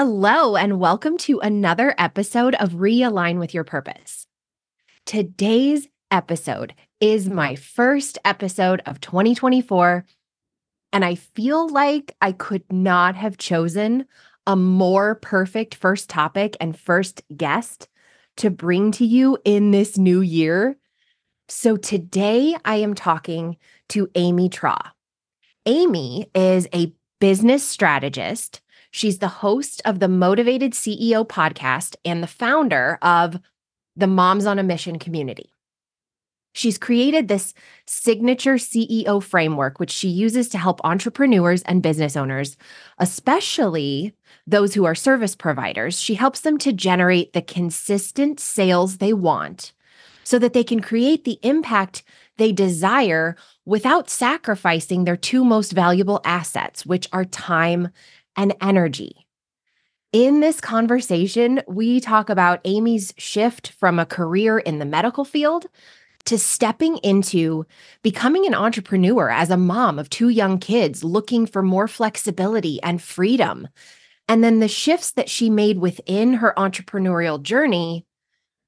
Hello, and welcome to another episode of Realign with Your Purpose. Today's episode is my first episode of 2024, and I feel like I could not have chosen a more perfect first topic and first guest to bring to you in this new year. So today I am talking to Amy Traugh. Amy is a business strategist She's the host of the Motivated CEO podcast and the founder of the Moms on a Mission community. She's created this signature CEO framework, which she uses to help entrepreneurs and business owners, especially those who are service providers. She helps them to generate the consistent sales they want so that they can create the impact they desire without sacrificing their two most valuable assets, which are time and energy. In this conversation, we talk about Amy's shift from a career in the medical field to stepping into becoming an entrepreneur as a mom of two young kids, looking for more flexibility and freedom. And then the shifts that she made within her entrepreneurial journey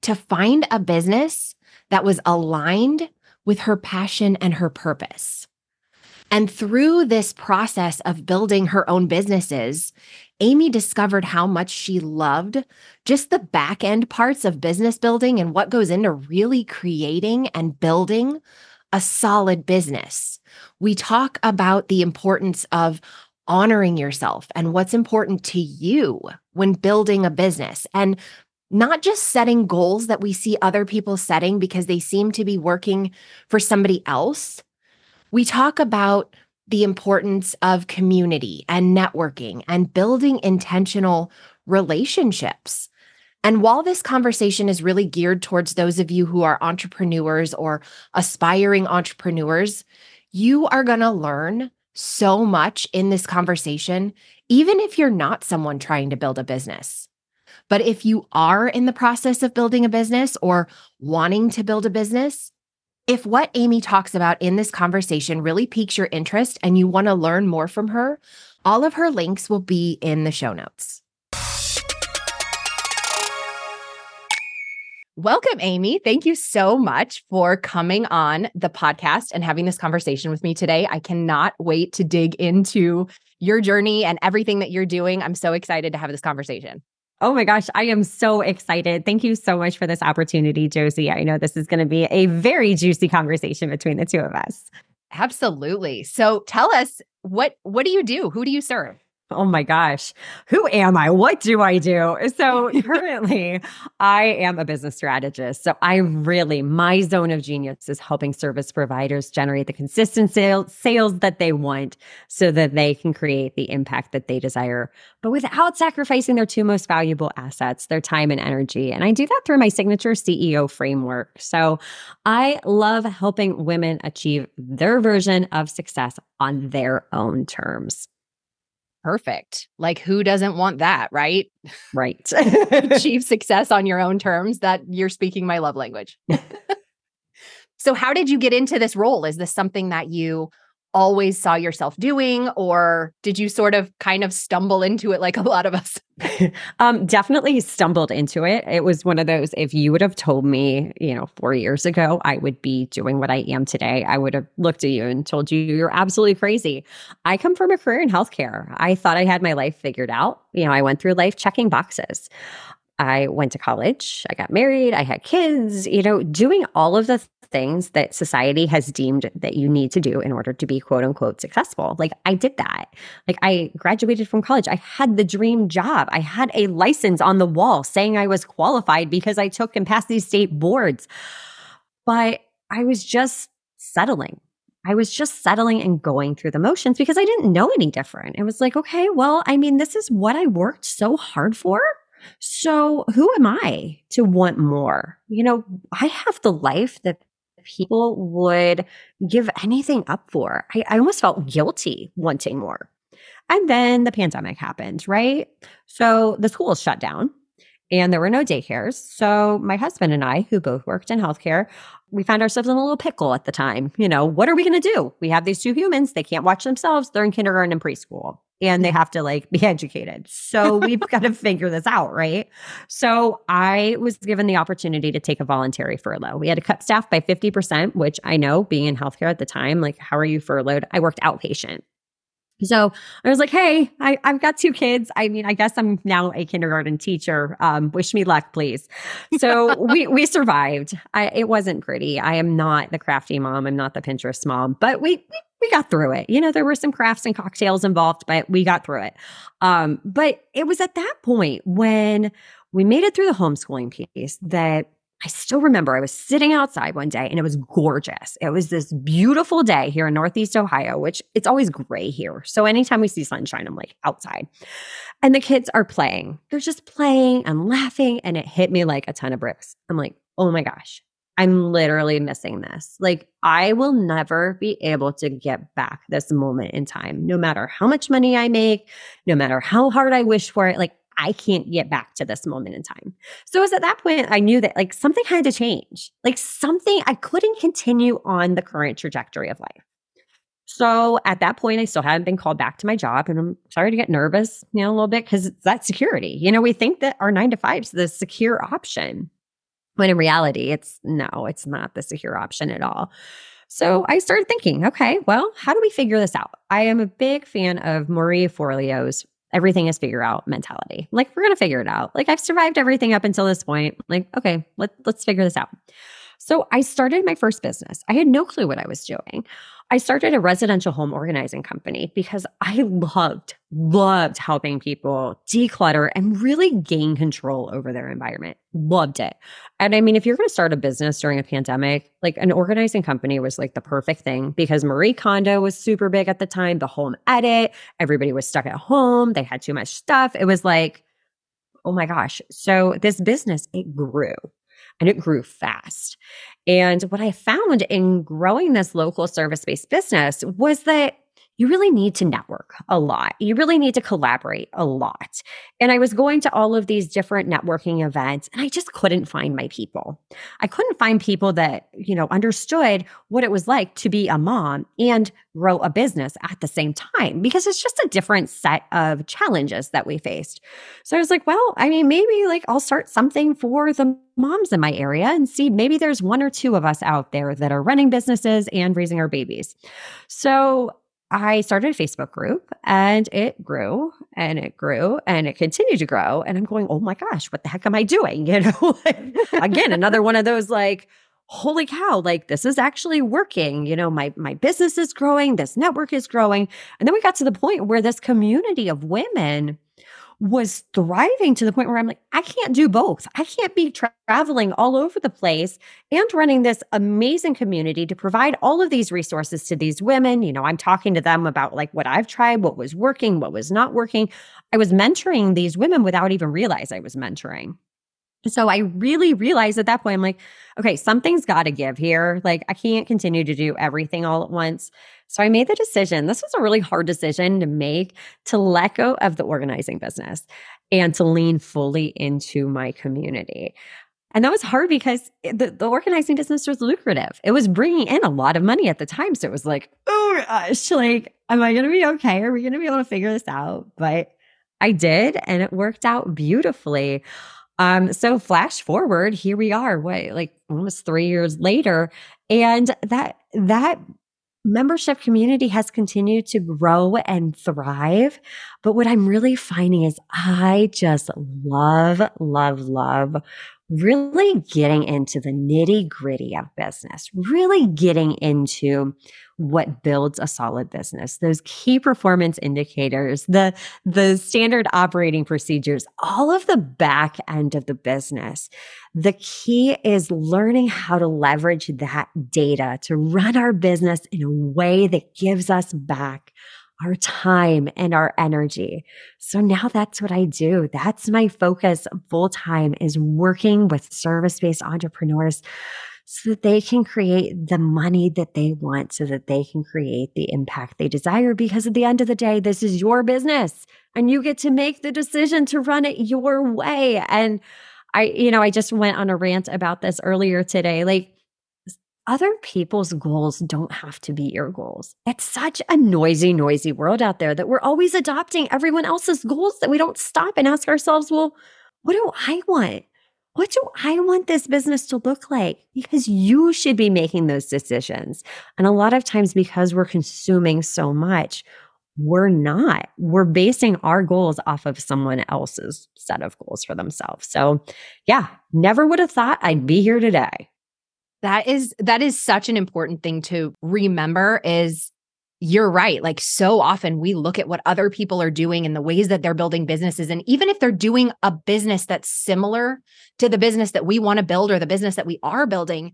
to find a business that was aligned with her passion and her purpose. And through this process of building her own businesses, Amy discovered how much she loved just the back end parts of business building and what goes into really creating and building a solid business. We talk about the importance of honoring yourself and what's important to you when building a business and not just setting goals that we see other people setting because they seem to be working for somebody else, we talk about the importance of community and networking and building intentional relationships. And while this conversation is really geared towards those of you who are entrepreneurs or aspiring entrepreneurs, you are going to learn so much in this conversation, even if you're not someone trying to build a business. But if you are in the process of building a business or wanting to build a business, if what Amy talks about in this conversation really piques your interest and you want to learn more from her, all of her links will be in the show notes. Welcome, Amy. Thank you so much for coming on the podcast and having this conversation with me today. I cannot wait to dig into your journey and everything that you're doing. I'm so excited to have this conversation. Oh my gosh, I am so excited. Thank you so much for this opportunity, Josie. I know this is going to be a very juicy conversation between the two of us. Absolutely. So tell us what what do you do? Who do you serve? Oh my gosh. Who am I? What do I do? So currently, I am a business strategist. So I really, my zone of genius is helping service providers generate the consistent sales, sales that they want so that they can create the impact that they desire, but without sacrificing their two most valuable assets, their time and energy. And I do that through my signature CEO framework. So I love helping women achieve their version of success on their own terms. Perfect. Like, who doesn't want that, right? Right. Achieve success on your own terms. That you're speaking my love language. so, how did you get into this role? Is this something that you always saw yourself doing or did you sort of kind of stumble into it like a lot of us? Um definitely stumbled into it. It was one of those if you would have told me you know 4 years ago i would be doing what i am today i would have looked at you and told you you're absolutely crazy. I come from a career in healthcare. I thought i had my life figured out. You know i went through life checking boxes I went to college, I got married, I had kids, you know, doing all of the things that society has deemed that you need to do in order to be quote unquote successful. Like I did that. Like I graduated from college. I had the dream job. I had a license on the wall saying I was qualified because I took and passed these state boards. But I was just settling. I was just settling and going through the motions because I didn't know any different. It was like, okay, well, I mean, this is what I worked so hard for. So who am I to want more? You know, I have the life that people would give anything up for. I, I almost felt guilty wanting more. And then the pandemic happened, right? So the schools shut down and there were no daycares. So my husband and I, who both worked in healthcare, we found ourselves in a little pickle at the time. You know, what are we going to do? We have these two humans, they can't watch themselves, they're in kindergarten and preschool and they have to like be educated. So we've got to figure this out, right? So I was given the opportunity to take a voluntary furlough. We had to cut staff by 50%, which I know being in healthcare at the time, like, how are you furloughed? I worked outpatient. So I was like, hey, I, have got two kids. I mean, I guess I'm now a kindergarten teacher. Um, wish me luck, please. So we we survived. I, it wasn't pretty. I am not the crafty mom. I'm not the Pinterest mom, but we, we we got through it. You know, there were some crafts and cocktails involved, but we got through it. Um, but it was at that point when we made it through the homeschooling piece that I still remember I was sitting outside one day and it was gorgeous. It was this beautiful day here in Northeast Ohio, which it's always gray here. So anytime we see sunshine, I'm like outside. And the kids are playing. They're just playing and laughing. And it hit me like a ton of bricks. I'm like, oh my gosh, I'm literally missing this. Like, I will never be able to get back this moment in time, no matter how much money I make, no matter how hard I wish for it. Like, I can't get back to this moment in time. So it was at that point I knew that like something had to change. Like something I couldn't continue on the current trajectory of life. So at that point, I still hadn't been called back to my job. And I'm sorry to get nervous, you know, a little bit because it's that security. You know, we think that our nine to five is the secure option. When in reality, it's no, it's not the secure option at all. So I started thinking, okay, well, how do we figure this out? I am a big fan of Marie Forleo's everything is figure out mentality. Like we're going to figure it out. Like I've survived everything up until this point. Like okay, let let's figure this out. So I started my first business. I had no clue what I was doing. I started a residential home organizing company because I loved, loved helping people declutter and really gain control over their environment. Loved it. And I mean, if you're going to start a business during a pandemic, like an organizing company was like the perfect thing because Marie Kondo was super big at the time, the home edit, everybody was stuck at home, they had too much stuff. It was like, oh my gosh. So this business, it grew and it grew fast. And what I found in growing this local service based business was that you really need to network a lot. You really need to collaborate a lot. And I was going to all of these different networking events and I just couldn't find my people. I couldn't find people that, you know, understood what it was like to be a mom and grow a business at the same time because it's just a different set of challenges that we faced. So I was like, well, I mean, maybe like I'll start something for the moms in my area and see maybe there's one or two of us out there that are running businesses and raising our babies. So I started a Facebook group and it grew and it grew and it continued to grow. And I'm going, oh my gosh, what the heck am I doing? You know, again, another one of those like, holy cow, like this is actually working. You know, my my business is growing, this network is growing. And then we got to the point where this community of women was thriving to the point where I'm like, I can't do both. I can't be tra- traveling all over the place and running this amazing community to provide all of these resources to these women. You know, I'm talking to them about like what I've tried, what was working, what was not working. I was mentoring these women without even realize I was mentoring. So I really realized at that point, I'm like, okay, something's got to give here. Like, I can't continue to do everything all at once. So I made the decision. This was a really hard decision to make to let go of the organizing business and to lean fully into my community. And that was hard because the, the organizing business was lucrative. It was bringing in a lot of money at the time. So it was like, oh gosh, like, am I going to be okay? Are we going to be able to figure this out? But I did, and it worked out beautifully. Um, so flash forward, here we are, what, like almost three years later. And that that membership community has continued to grow and thrive. But what I'm really finding is I just love, love, love really getting into the nitty gritty of business, really getting into what builds a solid business, those key performance indicators, the, the standard operating procedures, all of the back end of the business. The key is learning how to leverage that data to run our business in a way that gives us back our time and our energy. So now that's what I do. That's my focus full time is working with service-based entrepreneurs so that they can create the money that they want so that they can create the impact they desire because at the end of the day this is your business and you get to make the decision to run it your way and I you know I just went on a rant about this earlier today like other people's goals don't have to be your goals. It's such a noisy, noisy world out there that we're always adopting everyone else's goals that we don't stop and ask ourselves, well, what do I want? What do I want this business to look like? Because you should be making those decisions. And a lot of times, because we're consuming so much, we're not. We're basing our goals off of someone else's set of goals for themselves. So, yeah, never would have thought I'd be here today. That is that is such an important thing to remember is you're right. Like so often we look at what other people are doing and the ways that they're building businesses and even if they're doing a business that's similar to the business that we want to build or the business that we are building,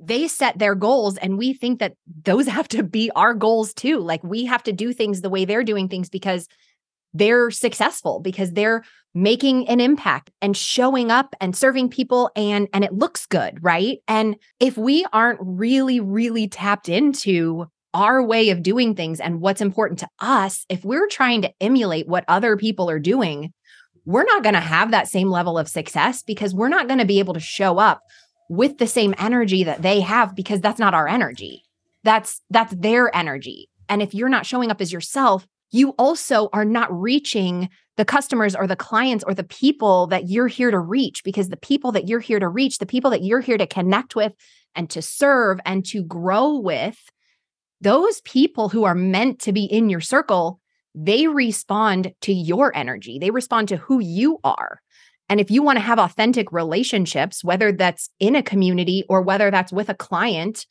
they set their goals and we think that those have to be our goals too. Like we have to do things the way they're doing things because they're successful because they're making an impact and showing up and serving people and and it looks good right? And if we aren't really really tapped into our way of doing things and what's important to us if we're trying to emulate what other people are doing we're not going to have that same level of success because we're not going to be able to show up with the same energy that they have because that's not our energy. That's that's their energy. And if you're not showing up as yourself you also are not reaching the customers or the clients or the people that you're here to reach because the people that you're here to reach, the people that you're here to connect with and to serve and to grow with, those people who are meant to be in your circle, they respond to your energy. They respond to who you are. And if you want to have authentic relationships, whether that's in a community or whether that's with a client,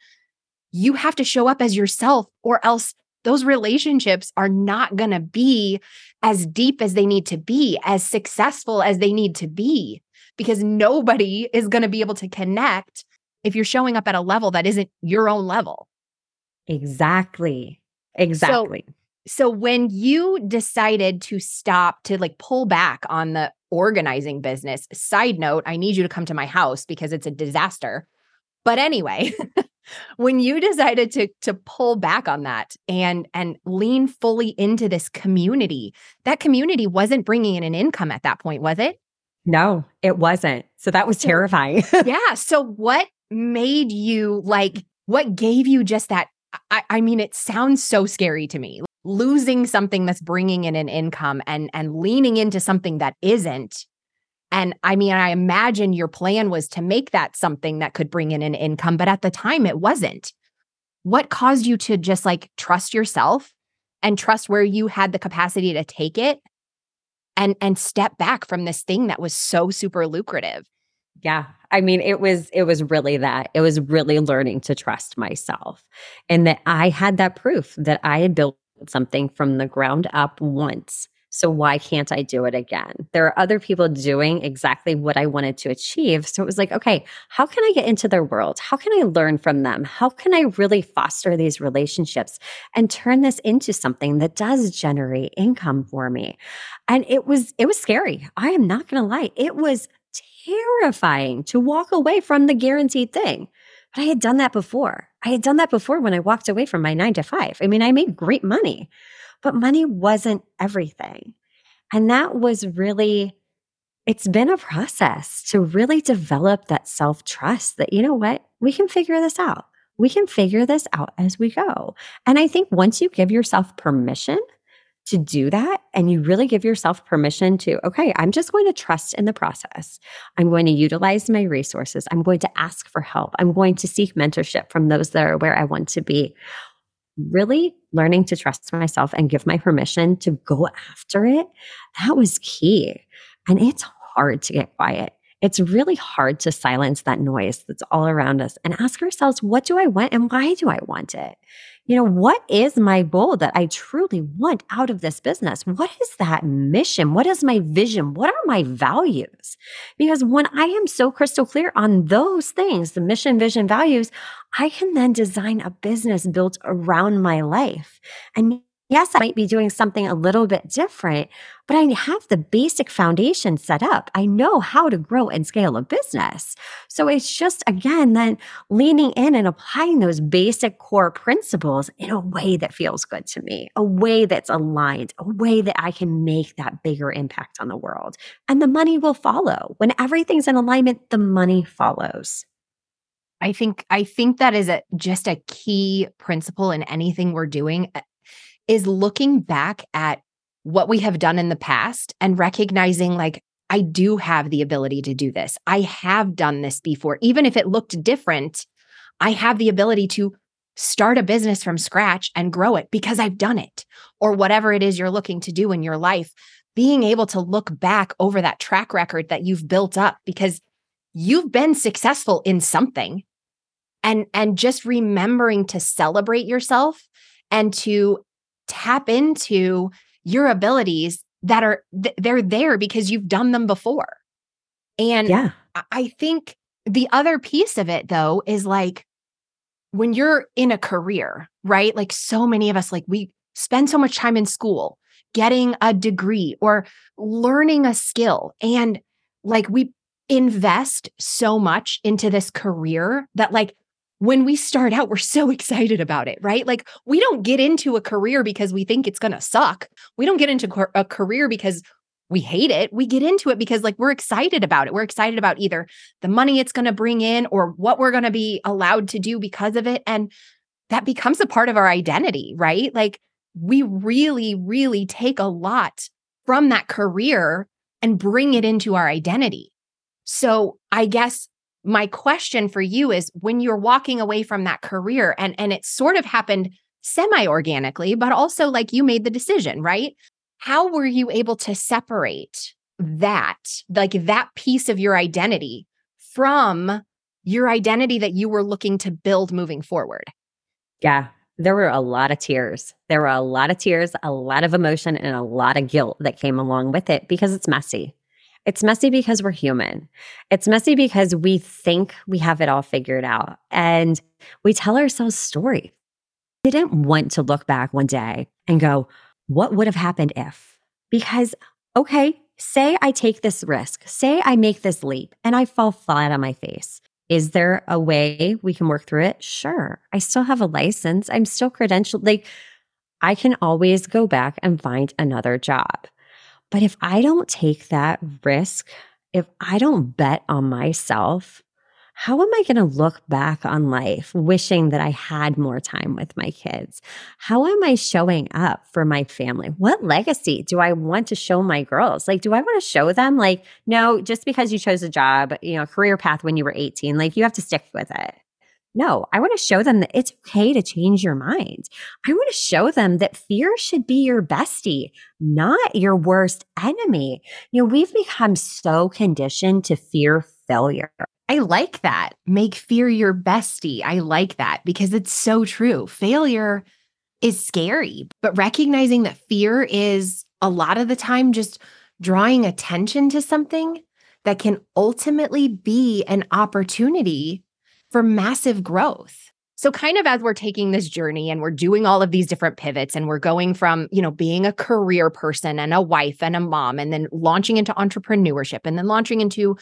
you have to show up as yourself or else those relationships are not going to be as deep as they need to be, as successful as they need to be, because nobody is going to be able to connect if you're showing up at a level that isn't your own level. Exactly. Exactly. So, so when you decided to stop to like pull back on the organizing business, side note, I need you to come to my house because it's a disaster. But anyway, when you decided to to pull back on that and and lean fully into this community that community wasn't bringing in an income at that point was it? No it wasn't. So that was terrifying. Yeah. So what made you like what gave you just that I, I mean it sounds so scary to me losing something that's bringing in an income and and leaning into something that isn't and I mean, I imagine your plan was to make that something that could bring in an income, but at the time it wasn't. What caused you to just like trust yourself and trust where you had the capacity to take it and and step back from this thing that was so super lucrative? Yeah. I mean, it was it was really that. It was really learning to trust myself and that I had that proof that I had built something from the ground up once. So why can't I do it again? There are other people doing exactly what I wanted to achieve. So it was like, okay, how can I get into their world? How can I learn from them? How can I really foster these relationships and turn this into something that does generate income for me? And it was it was scary. I am not going to lie. It was terrifying to walk away from the guaranteed thing. But I had done that before. I had done that before when I walked away from my nine to five. I mean, I made great money, but money wasn't everything. And that was really, it's been a process to really develop that self trust that, you know what, we can figure this out. We can figure this out as we go. And I think once you give yourself permission to do that and you really give yourself permission to, okay, I'm just going to trust in the process. I'm going to utilize my resources. I'm going to ask for help. I'm going to seek mentorship from those that are where I want to be. Really learning to trust myself and give my permission to go after it, that was key. And it's hard to get quiet. It's really hard to silence that noise that's all around us and ask ourselves, what do I want and why do I want it? You know, what is my goal that I truly want out of this business? What is that mission? What is my vision? What are my values? Because when I am so crystal clear on those things, the mission, vision, values, I can then design a business built around my life. And Yes, I might be doing something a little bit different, but I have the basic foundation set up. I know how to grow and scale a business. So it's just, again, then leaning in and applying those basic core principles in a way that feels good to me, a way that's aligned, a way that I can make that bigger impact on the world. And the money will follow. When everything's in alignment, the money follows. I think I think that is a, just a key principle in anything we're doing is looking back at what we have done in the past and recognizing like I do have the ability to do this. I have done this before. Even if it looked different, I have the ability to start a business from scratch and grow it because I've done it, or whatever it is you're looking to do in your life. Being able to look back over that track record that you've built up because you've been successful in something and and just remembering to celebrate yourself and to tap into your abilities that are th- they're there because you've done them before. And yeah. I think the other piece of it though is like when you're in a career, right? Like so many of us like we spend so much time in school getting a degree or learning a skill and like we invest so much into this career that like when we start out, we're so excited about it, right? Like we don't get into a career because we think it's going to suck. We don't get into a career because we hate it. We get into it because like we're excited about it. We're excited about either the money it's going to bring in or what we're going to be allowed to do because of it. And that becomes a part of our identity, right? Like we really, really take a lot from that career and bring it into our identity. So I guess my question for you is when you're walking away from that career and and it sort of happened semi organically but also like you made the decision right? How were you able to separate that like that piece of your identity from your identity that you were looking to build moving forward? Yeah there were a lot of tears. There were a lot of tears a lot of emotion and a lot of guilt that came along with it because it's messy it's messy because we're human. It's messy because we think we have it all figured out and we tell ourselves stories. Didn't want to look back one day and go, what would have happened if? Because, okay, say I take this risk, say I make this leap and I fall flat on my face. Is there a way we can work through it? Sure. I still have a license. I'm still credentialed. Like, I can always go back and find another job. But if I don't take that risk, if I don't bet on myself, how am I going to look back on life wishing that I had more time with my kids? How am I showing up for my family? What legacy do I want to show my girls? Like, do I want to show them, like, no, just because you chose a job, you know, career path when you were 18, like, you have to stick with it. No, I want to show them that it's okay to change your mind. I want to show them that fear should be your bestie, not your worst enemy. You know, we've become so conditioned to fear failure. I like that. Make fear your bestie. I like that because it's so true. Failure is scary, but recognizing that fear is a lot of the time just drawing attention to something that can ultimately be an opportunity for massive growth. So kind of as we're taking this journey and we're doing all of these different pivots and we're going from, you know, being a career person and a wife and a mom and then launching into entrepreneurship and then launching into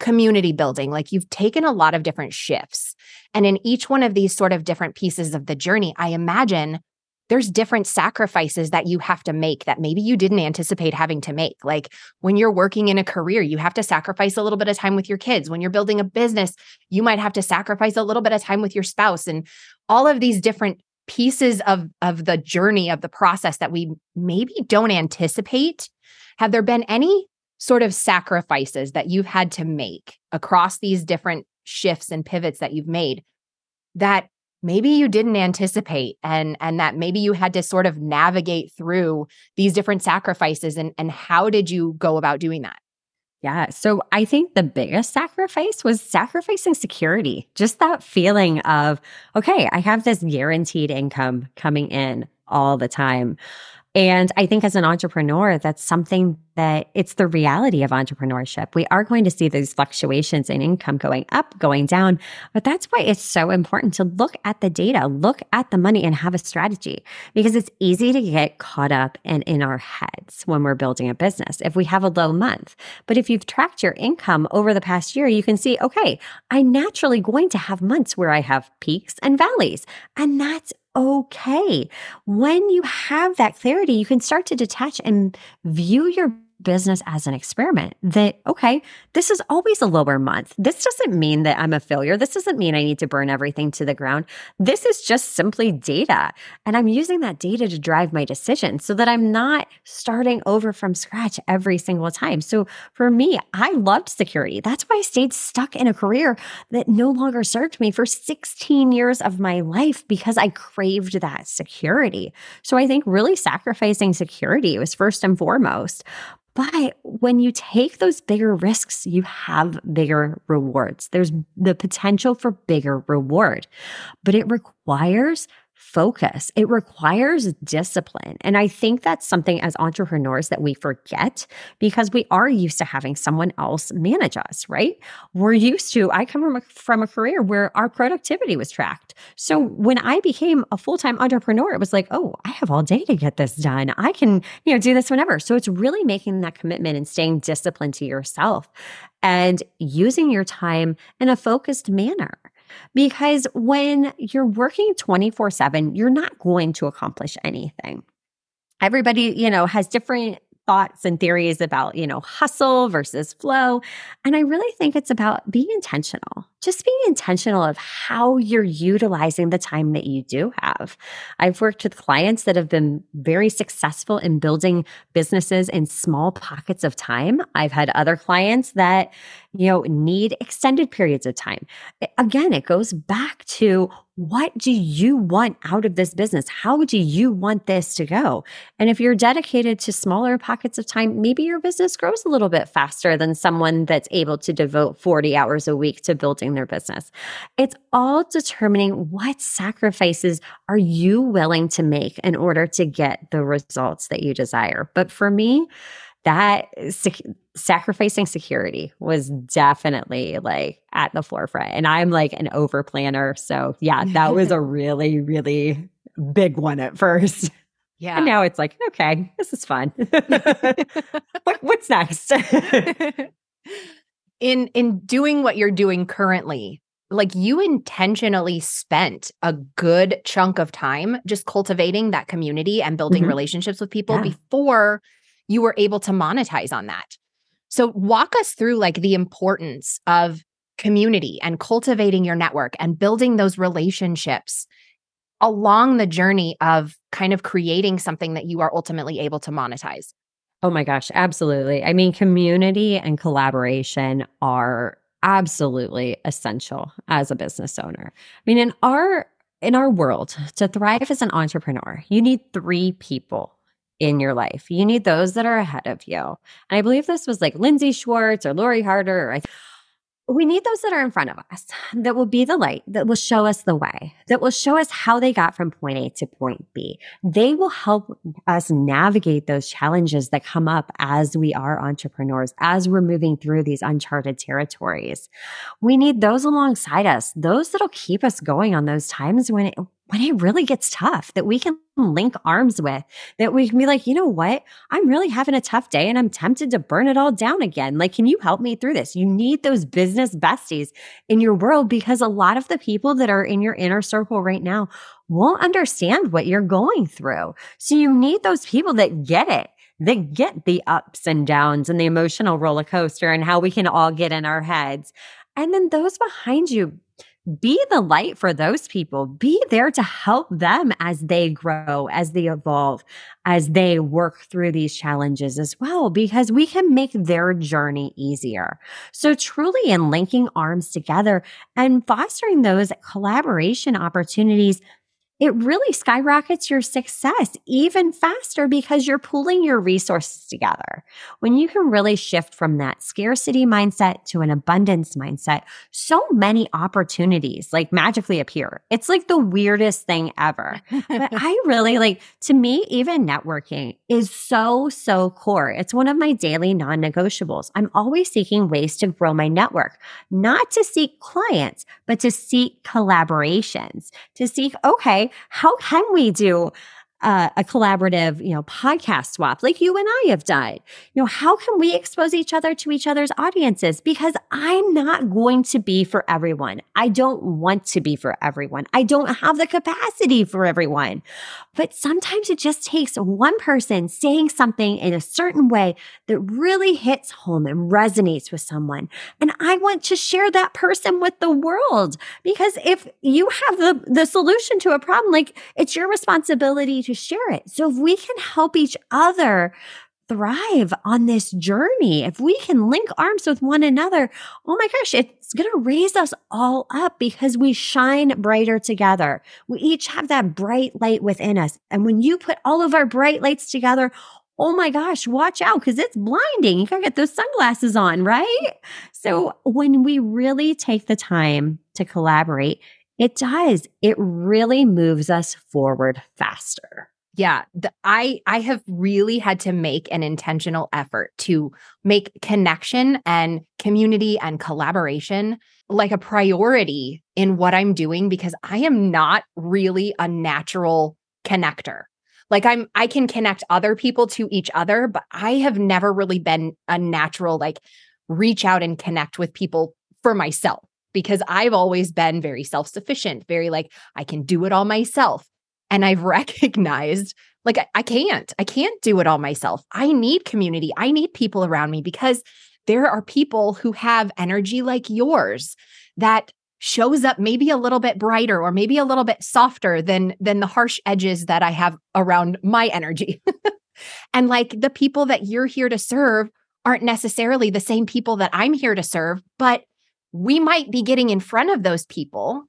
community building, like you've taken a lot of different shifts. And in each one of these sort of different pieces of the journey, I imagine there's different sacrifices that you have to make that maybe you didn't anticipate having to make. Like when you're working in a career, you have to sacrifice a little bit of time with your kids. When you're building a business, you might have to sacrifice a little bit of time with your spouse and all of these different pieces of of the journey of the process that we maybe don't anticipate. Have there been any sort of sacrifices that you've had to make across these different shifts and pivots that you've made that maybe you didn't anticipate and and that maybe you had to sort of navigate through these different sacrifices and and how did you go about doing that yeah. So I think the biggest sacrifice was sacrificing security. Just that feeling of, okay, I have this guaranteed income coming in all the time. And I think as an entrepreneur, that's something that it's the reality of entrepreneurship. We are going to see these fluctuations in income going up, going down. But that's why it's so important to look at the data, look at the money, and have a strategy because it's easy to get caught up in, in our heads when we're building a business if we have a low month. But if you've tracked your income over the past year, you can see, okay, I'm naturally going to have months where I have peaks and valleys. And that's okay. When you have that clarity, you can start to detach and view your business as an experiment that, okay, this is always a lower month. This doesn't mean that I'm a failure. This doesn't mean I need to burn everything to the ground. This is just simply data. And I'm using that data to drive my decision so that I'm not starting over from scratch every single time. So for me, I loved security. That's why I stayed stuck in a career that no longer served me for 16 years of my life because I craved that security. So I think really sacrificing security was first and foremost. But when you take those bigger risks, you have bigger rewards. There's the potential for bigger reward, but it requires focus. It requires discipline. And I think that's something as entrepreneurs that we forget because we are used to having someone else manage us, right? We're used to, I come from a, from a career where our productivity was tracked. So when I became a full time entrepreneur, it was like, oh, I have all day to get this done. I can, you know, do this whenever. So it's really making that commitment and staying disciplined to yourself and using your time in a focused manner. Because when you're working 24 7, you're not going to accomplish anything. Everybody, you know, has different thoughts and theories about, you know, hustle versus flow. And I really think it's about being intentional, just being intentional of how you're utilizing the time that you do have. I've worked with clients that have been very successful in building businesses in small pockets of time. I've had other clients that, you know, need extended periods of time. Again, it goes back to what do you want out of this business? How do you want this to go? And if you're dedicated to smaller pockets of time, maybe your business grows a little bit faster than someone that's able to devote 40 hours a week to building their business. It's all determining what sacrifices are you willing to make in order to get the results that you desire. But for me, that sec- sacrificing security was definitely like at the forefront. And I'm like an over planner. So yeah, that was a really, really big one at first. Yeah. And now it's like, okay, this is fun. what, what's next? in in doing what you're doing currently, like you intentionally spent a good chunk of time just cultivating that community and building mm-hmm. relationships with people yeah. before you were able to monetize on that. So walk us through like the importance of community and cultivating your network and building those relationships along the journey of kind of creating something that you are ultimately able to monetize. Oh my gosh, absolutely. I mean, community and collaboration are absolutely essential as a business owner. I mean, in our in our world, to thrive as an entrepreneur, you need 3 people in your life. You need those that are ahead of you. And I believe this was like Lindsay Schwartz or Lori Harder. Or I, we need those that are in front of us that will be the light, that will show us the way, that will show us how they got from point A to point B. They will help us navigate those challenges that come up as we are entrepreneurs, as we're moving through these uncharted territories. We need those alongside us, those that'll keep us going on those times when it, when it really gets tough that we can link arms with, that we can be like, you know what? I'm really having a tough day and I'm tempted to burn it all down again. Like, can you help me through this? You need those business besties in your world because a lot of the people that are in your inner circle right now won't understand what you're going through. So you need those people that get it. That get the ups and downs and the emotional roller coaster and how we can all get in our heads. And then those behind you be the light for those people. Be there to help them as they grow, as they evolve, as they work through these challenges as well, because we can make their journey easier. So, truly, in linking arms together and fostering those collaboration opportunities it really skyrockets your success even faster because you're pooling your resources together. When you can really shift from that scarcity mindset to an abundance mindset, so many opportunities like magically appear. It's like the weirdest thing ever. but I really like, to me, even networking is so, so core. It's one of my daily non negotiables. I'm always seeking ways to grow my network, not to seek clients, but to seek collaborations, to seek, okay, how can we do uh, a collaborative, you know, podcast swap like you and I have done. You know, how can we expose each other to each other's audiences? Because I'm not going to be for everyone. I don't want to be for everyone. I don't have the capacity for everyone. But sometimes it just takes one person saying something in a certain way that really hits home and resonates with someone. And I want to share that person with the world because if you have the, the solution to a problem, like it's your responsibility to share it. So if we can help each other thrive on this journey, if we can link arms with one another, oh my gosh, it's going to raise us all up because we shine brighter together. We each have that bright light within us. And when you put all of our bright lights together, oh my gosh, watch out because it's blinding. You got to get those sunglasses on, right? So when we really take the time to collaborate, it does. It really moves us forward faster. Yeah, the, I I have really had to make an intentional effort to make connection and community and collaboration like a priority in what I'm doing because I am not really a natural connector. Like I'm I can connect other people to each other, but I have never really been a natural like reach out and connect with people for myself because I've always been very self sufficient, very like, I can do it all myself. And I've recognized like, I, I, can't, I can't do it all myself. I need community. I need people around me because there are people who have energy like yours that shows up maybe a little bit brighter or maybe a little bit softer than than the harsh edges that I have around my energy. and like the people that you're here to serve aren't necessarily the same people that I'm here to serve, but we might be getting in front of those people.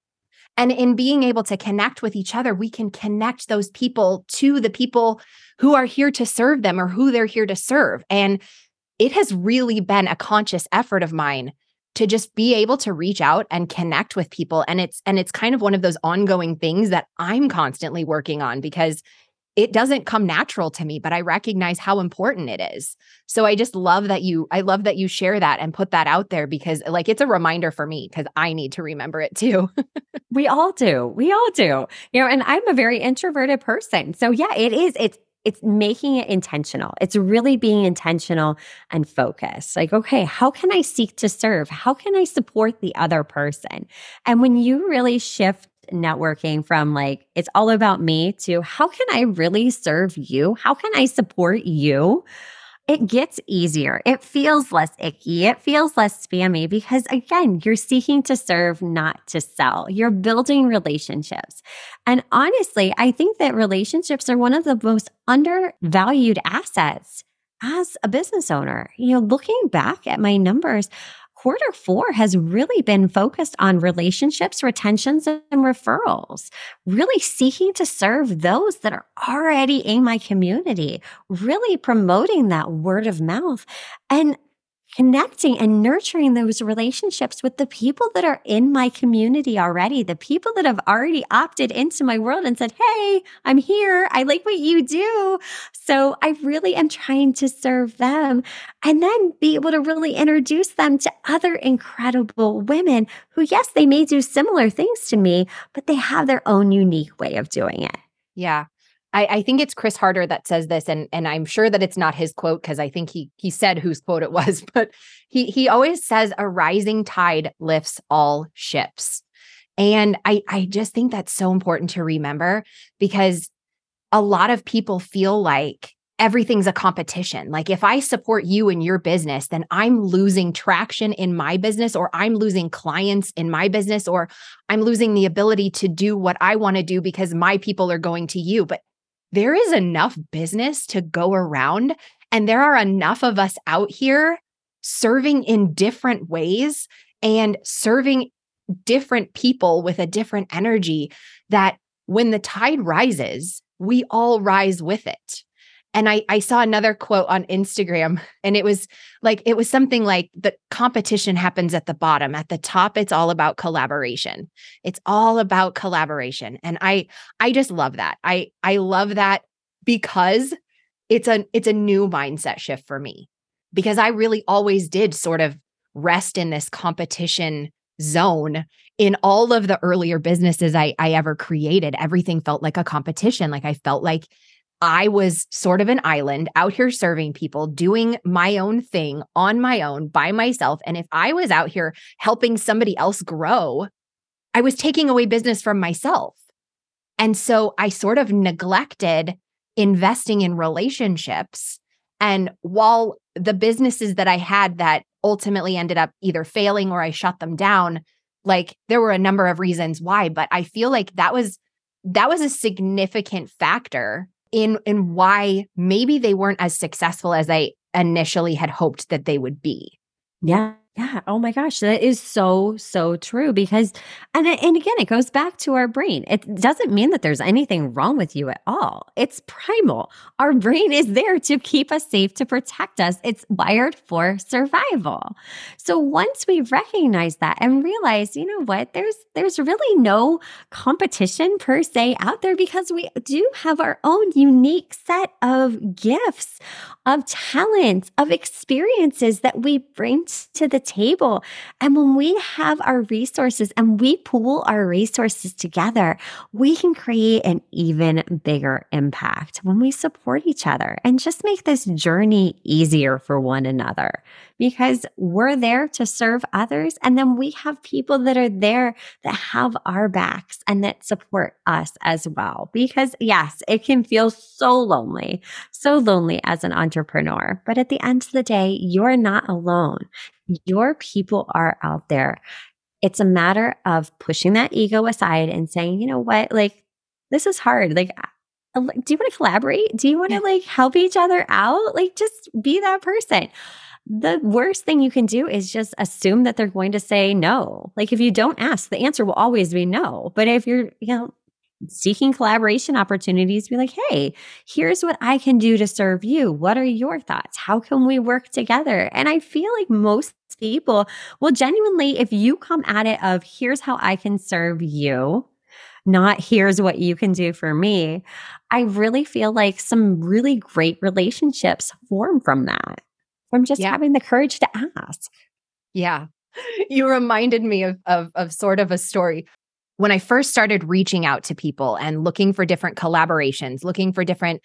And in being able to connect with each other, we can connect those people to the people who are here to serve them or who they're here to serve. And it has really been a conscious effort of mine to just be able to reach out and connect with people and it's and it's kind of one of those ongoing things that I'm constantly working on because it doesn't come natural to me, but I recognize how important it is. So I just love that you, I love that you share that and put that out there because, like, it's a reminder for me because I need to remember it too. we all do. We all do. You know, and I'm a very introverted person. So, yeah, it is. It's, it's making it intentional. It's really being intentional and focused. Like, okay, how can I seek to serve? How can I support the other person? And when you really shift networking from like, it's all about me to how can I really serve you? How can I support you? It gets easier. It feels less icky. It feels less spammy because, again, you're seeking to serve, not to sell. You're building relationships. And honestly, I think that relationships are one of the most undervalued assets as a business owner. You know, looking back at my numbers, quarter four has really been focused on relationships, retentions, and referrals, really seeking to serve those that are already in my community, really promoting that word of mouth. And connecting and nurturing those relationships with the people that are in my community already, the people that have already opted into my world and said, Hey, I'm here. I like what you do. So I really am trying to serve them and then be able to really introduce them to other incredible women who, yes, they may do similar things to me, but they have their own unique way of doing it. Yeah. I, I, think it's Chris Harder that says this, and and I'm sure that it's not his quote because I think he he said whose quote it was, but he he always says a rising tide lifts all ships. And I I just think that's so important to remember because a lot of people feel like everything's a competition. Like if I support you in your business, then I'm losing traction in my business, or I'm losing clients in my business, or I'm losing the ability to do what I want to do because my people are going to you. But there is enough business to go around, and there are enough of us out here serving in different ways and serving different people with a different energy that when the tide rises, we all rise with it. And I, I saw another quote on Instagram, and it was like, it was something like the competition happens at the bottom. At the top, it's all about collaboration. It's all about collaboration. And I, I just love that. I, I love that because it's a, it's a new mindset shift for me because I really always did sort of rest in this competition zone in all of the earlier businesses I, I ever created. Everything felt like a competition. Like I felt like I was sort of an island out here serving people, doing my own thing on my own by myself. And if I was out here helping somebody else grow, I was taking away business from myself. And so I sort of neglected investing in relationships. And while the businesses that I had that ultimately ended up either failing or I shut them down, like there were a number of reasons why, but I feel like that was that was a significant factor in in why maybe they weren't as successful as I initially had hoped that they would be. Yeah. Yeah. Oh my gosh. That is so, so true because, and, and again, it goes back to our brain. It doesn't mean that there's anything wrong with you at all. It's primal. Our brain is there to keep us safe, to protect us. It's wired for survival. So once we recognize that and realize, you know what, there's, there's really no competition per se out there because we do have our own unique set of gifts, of talents, of experiences that we bring to the table. And when we have our resources and we pool our resources together, we can create an even bigger impact when we support each other and just make this journey easier for one another because we're there to serve others. And then we have people that are there that have our backs and that support us as well. Because yes, it can feel so lonely, so lonely as an entrepreneur. But at the end of the day, you're not alone your people are out there. It's a matter of pushing that ego aside and saying, you know what, like, this is hard. Like, do you want to collaborate? Do you want to like help each other out? Like, just be that person. The worst thing you can do is just assume that they're going to say no. Like, if you don't ask, the answer will always be no. But if you're, you know, seeking collaboration opportunities, be like, hey, here's what I can do to serve you. What are your thoughts? How can we work together? And I feel like most people will genuinely, if you come at it of here's how I can serve you, not here's what you can do for me, I really feel like some really great relationships form from that, from just yeah. having the courage to ask. Yeah. You reminded me of, of, of sort of a story when I first started reaching out to people and looking for different collaborations, looking for different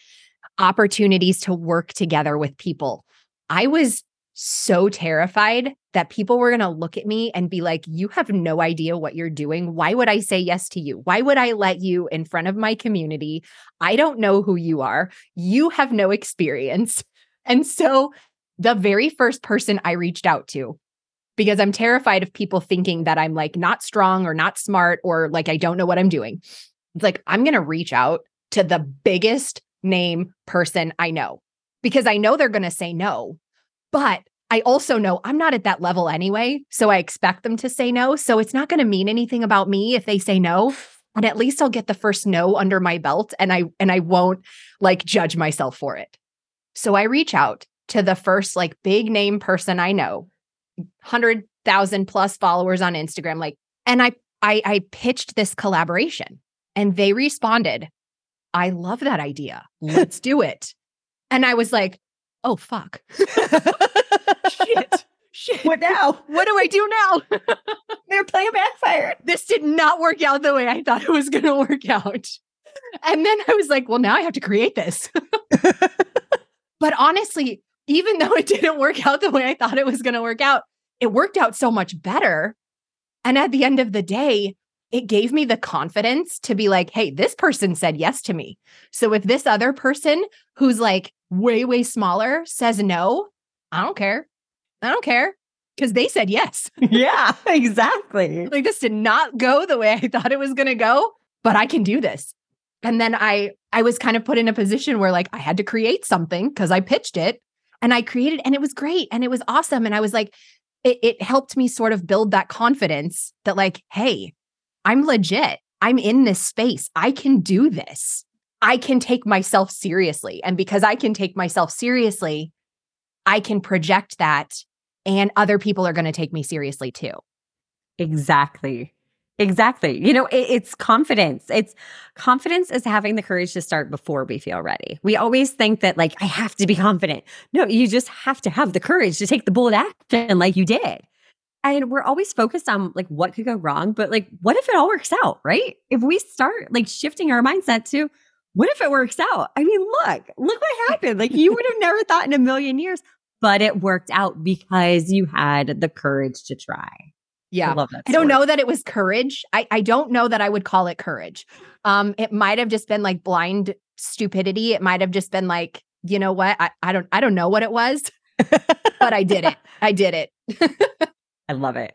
opportunities to work together with people, I was so terrified that people were going to look at me and be like, You have no idea what you're doing. Why would I say yes to you? Why would I let you in front of my community? I don't know who you are. You have no experience. And so the very first person I reached out to because I'm terrified of people thinking that I'm like not strong or not smart or like I don't know what I'm doing. It's like I'm going to reach out to the biggest name person I know because I know they're going to say no. But I also know I'm not at that level anyway. So I expect them to say no. So it's not going to mean anything about me if they say no. And at least I'll get the first no under my belt and I and I won't like judge myself for it. So I reach out to the first like big name person I know, 100,000 plus followers on Instagram. Like, and I, I, I pitched this collaboration and they responded, I love that idea. Let's do it. And I was like, oh, fuck. Shit. Shit. What now? What do I do now? Their plan backfired. This did not work out the way I thought it was going to work out. And then I was like, well, now I have to create this. but honestly, even though it didn't work out the way I thought it was going to work out, it worked out so much better. And at the end of the day, it gave me the confidence to be like, hey, this person said yes to me. So if this other person who's like way, way smaller says no, I don't care. I don't care because they said yes. yeah, exactly. like this did not go the way I thought it was going to go, but I can do this. And then I I was kind of put in a position where like I had to create something because I pitched it and I created and it was great and it was awesome and I was like it, it helped me sort of build that confidence that like hey, I'm legit. I'm in this space. I can do this. I can take myself seriously. And because I can take myself seriously, I can project that and other people are going to take me seriously too. Exactly. Exactly. You know, it, it's confidence. It's confidence is having the courage to start before we feel ready. We always think that, like, I have to be confident. No, you just have to have the courage to take the bold action like you did. And we're always focused on like what could go wrong, but like, what if it all works out, right? If we start like shifting our mindset to, what if it works out? I mean, look, look what happened. Like, you would have never thought in a million years, but it worked out because you had the courage to try. Yeah. I, I don't know that it was courage. I, I don't know that I would call it courage. Um, it might have just been like blind stupidity. It might have just been like, you know what? I, I don't I don't know what it was, but I did it. I did it. I love it.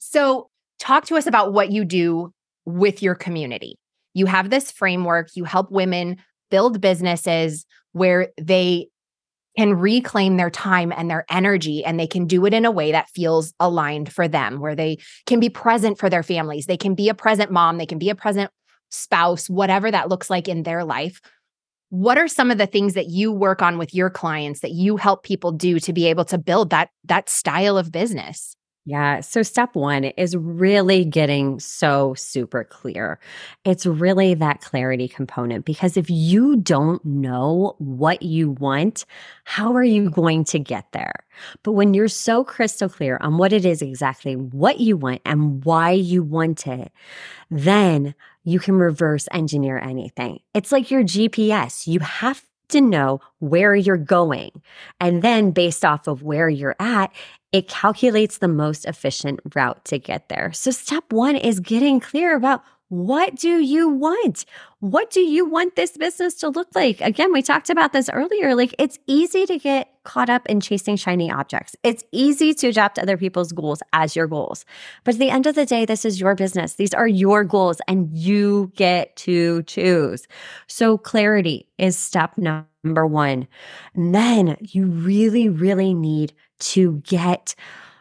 So talk to us about what you do with your community. You have this framework, you help women build businesses where they can reclaim their time and their energy and they can do it in a way that feels aligned for them where they can be present for their families. They can be a present mom they can be a present spouse whatever that looks like in their life. What are some of the things that you work on with your clients that you help people do to be able to build that that style of business yeah. So, step one is really getting so super clear. It's really that clarity component because if you don't know what you want, how are you going to get there? But when you're so crystal clear on what it is exactly what you want and why you want it, then you can reverse engineer anything. It's like your GPS. You have to know where you're going. And then, based off of where you're at, it calculates the most efficient route to get there. So, step one is getting clear about what do you want? What do you want this business to look like? Again, we talked about this earlier. Like, it's easy to get caught up in chasing shiny objects. It's easy to adopt other people's goals as your goals. But at the end of the day, this is your business. These are your goals, and you get to choose. So, clarity is step number one. And then you really, really need to get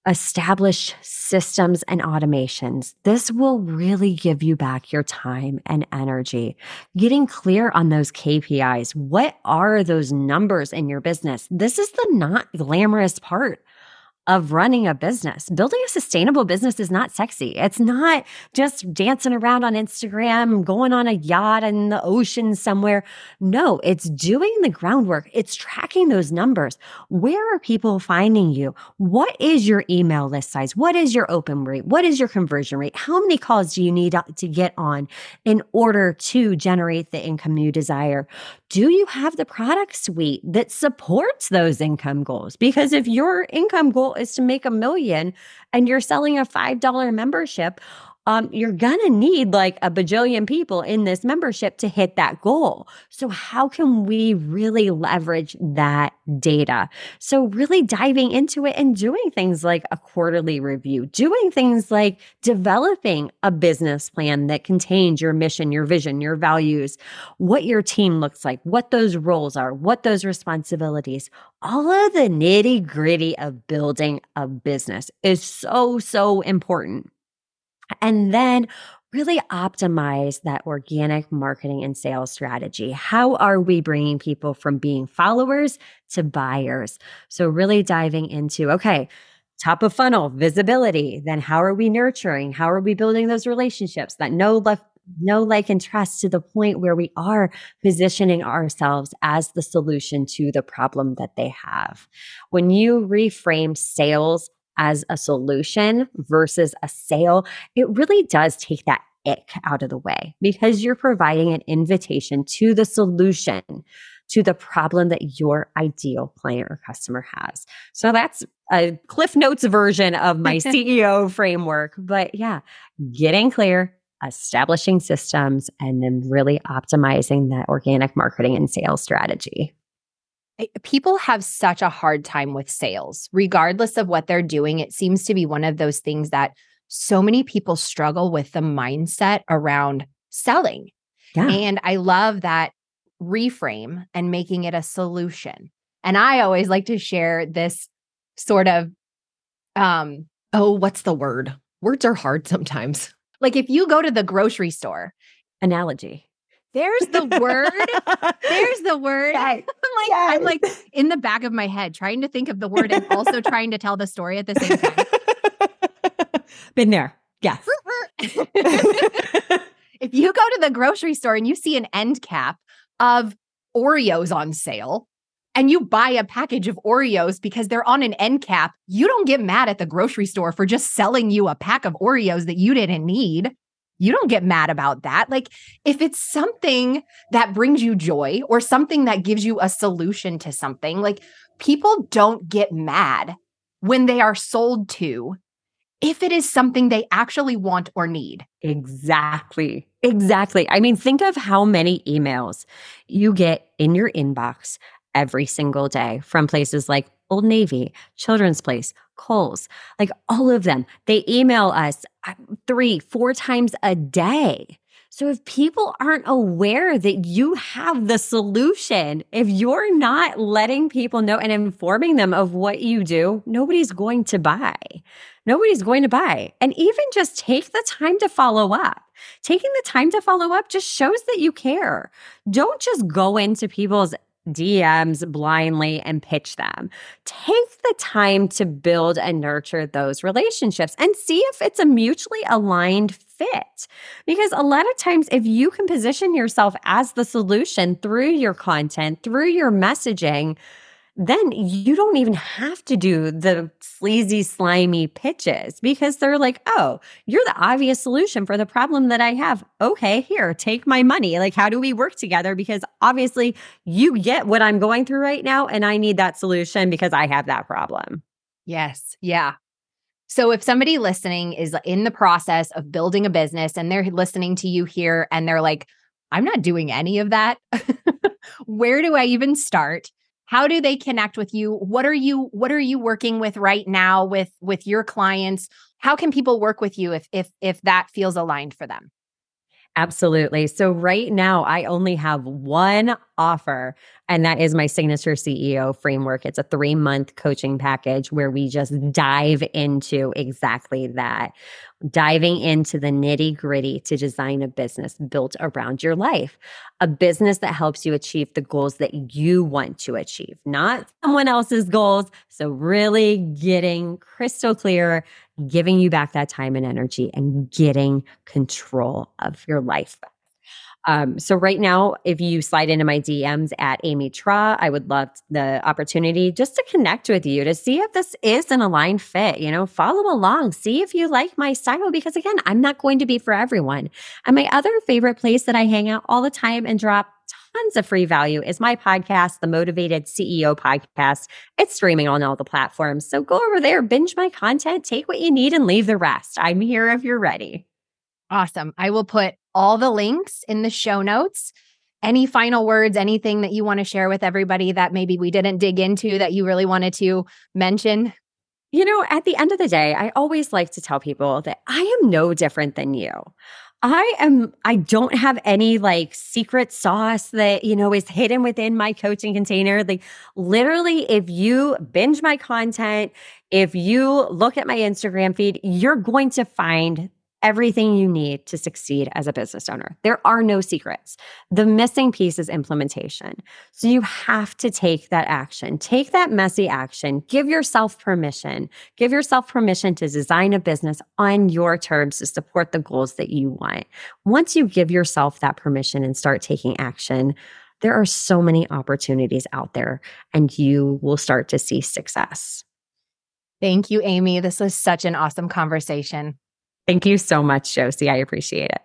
established systems and automations. This will really give you back your time and energy. Getting clear on those KPIs. What are those numbers in your business? This is the not glamorous part of running a business. Building a sustainable business is not sexy. It's not just dancing around on Instagram, going on a yacht in the ocean somewhere. No, it's doing the groundwork. It's tracking those numbers. Where are people finding you? What is your email list size? What is your open rate? What is your conversion rate? How many calls do you need to get on in order to generate the income you desire? Do you have the product suite that supports those income goals? Because if your income goal is to make a million and you're selling a $5 membership, um, you're gonna need like a bajillion people in this membership to hit that goal. So, how can we really leverage that data? So, really diving into it and doing things like a quarterly review, doing things like developing a business plan that contains your mission, your vision, your values, what your team looks like, what those roles are, what those responsibilities, all of the nitty gritty of building a business is so, so important. And then really optimize that organic marketing and sales strategy. How are we bringing people from being followers to buyers? So, really diving into okay, top of funnel visibility. Then, how are we nurturing? How are we building those relationships that no left? Know, like, and trust to the point where we are positioning ourselves as the solution to the problem that they have. When you reframe sales as a solution versus a sale, it really does take that ick out of the way because you're providing an invitation to the solution to the problem that your ideal client or customer has. So that's a Cliff Notes version of my CEO framework. But yeah, getting clear, establishing systems, and then really optimizing that organic marketing and sales strategy people have such a hard time with sales, regardless of what they're doing. It seems to be one of those things that so many people struggle with the mindset around selling. Yeah. And I love that reframe and making it a solution. And I always like to share this sort of um oh what's the word? Words are hard sometimes. Like if you go to the grocery store, analogy. There's the word. There's the word. Yes. I'm like, yes. I'm like in the back of my head trying to think of the word and also trying to tell the story at the same time. Been there. Yes. if you go to the grocery store and you see an end cap of Oreos on sale and you buy a package of Oreos because they're on an end cap, you don't get mad at the grocery store for just selling you a pack of Oreos that you didn't need you don't get mad about that. Like, if it's something that brings you joy or something that gives you a solution to something, like people don't get mad when they are sold to if it is something they actually want or need. Exactly. Exactly. I mean, think of how many emails you get in your inbox every single day from places like Old Navy, Children's Place, Kohl's, like all of them. They email us uh, three, four times a day. So if people aren't aware that you have the solution, if you're not letting people know and informing them of what you do, nobody's going to buy. Nobody's going to buy. And even just take the time to follow up. Taking the time to follow up just shows that you care. Don't just go into people's DMs blindly and pitch them. Take the time to build and nurture those relationships and see if it's a mutually aligned fit. Because a lot of times, if you can position yourself as the solution through your content, through your messaging, then you don't even have to do the sleazy, slimy pitches because they're like, oh, you're the obvious solution for the problem that I have. Okay, here, take my money. Like, how do we work together? Because obviously you get what I'm going through right now, and I need that solution because I have that problem. Yes. Yeah. So if somebody listening is in the process of building a business and they're listening to you here and they're like, I'm not doing any of that. Where do I even start? How do they connect with you? What are you what are you working with right now with with your clients? How can people work with you if if if that feels aligned for them? Absolutely. So, right now, I only have one offer, and that is my signature CEO framework. It's a three month coaching package where we just dive into exactly that diving into the nitty gritty to design a business built around your life, a business that helps you achieve the goals that you want to achieve, not someone else's goals. So, really getting crystal clear giving you back that time and energy and getting control of your life. Um, so right now, if you slide into my DMs at Amy Traugh, I would love the opportunity just to connect with you to see if this is an aligned fit. You know, follow along, see if you like my style, because again, I'm not going to be for everyone. And my other favorite place that I hang out all the time and drop tons of free value is my podcast, the Motivated CEO Podcast. It's streaming on all the platforms. So go over there, binge my content, take what you need, and leave the rest. I'm here if you're ready. Awesome. I will put all the links in the show notes. Any final words, anything that you want to share with everybody that maybe we didn't dig into that you really wanted to mention? You know, at the end of the day, I always like to tell people that I am no different than you. I am, I don't have any like secret sauce that, you know, is hidden within my coaching container. Like, literally, if you binge my content, if you look at my Instagram feed, you're going to find everything you need to succeed as a business owner. There are no secrets. The missing piece is implementation. So you have to take that action, take that messy action, give yourself permission, give yourself permission to design a business on your terms to support the goals that you want. Once you give yourself that permission and start taking action, there are so many opportunities out there and you will start to see success. Thank you, Amy. This was such an awesome conversation. Thank you so much, Josie. I appreciate it.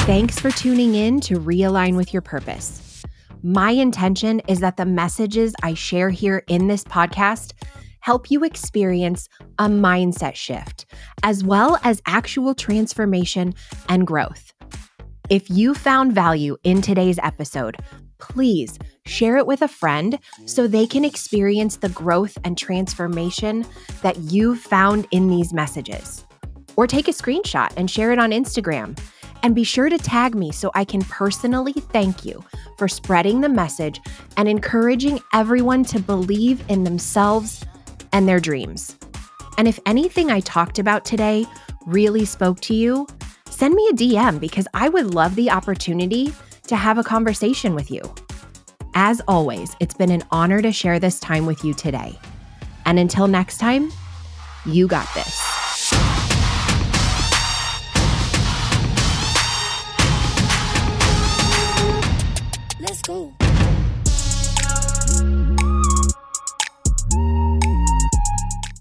Thanks for tuning in to Realign with Your Purpose. My intention is that the messages I share here in this podcast help you experience a mindset shift, as well as actual transformation and growth. If you found value in today's episode, please share it with a friend so they can experience the growth and transformation that you've found in these messages. Or take a screenshot and share it on Instagram. And be sure to tag me so I can personally thank you for spreading the message and encouraging everyone to believe in themselves and their dreams. And if anything I talked about today really spoke to you, send me a DM because I would love the opportunity to have a conversation with you. As always, it's been an honor to share this time with you today. And until next time, you got this.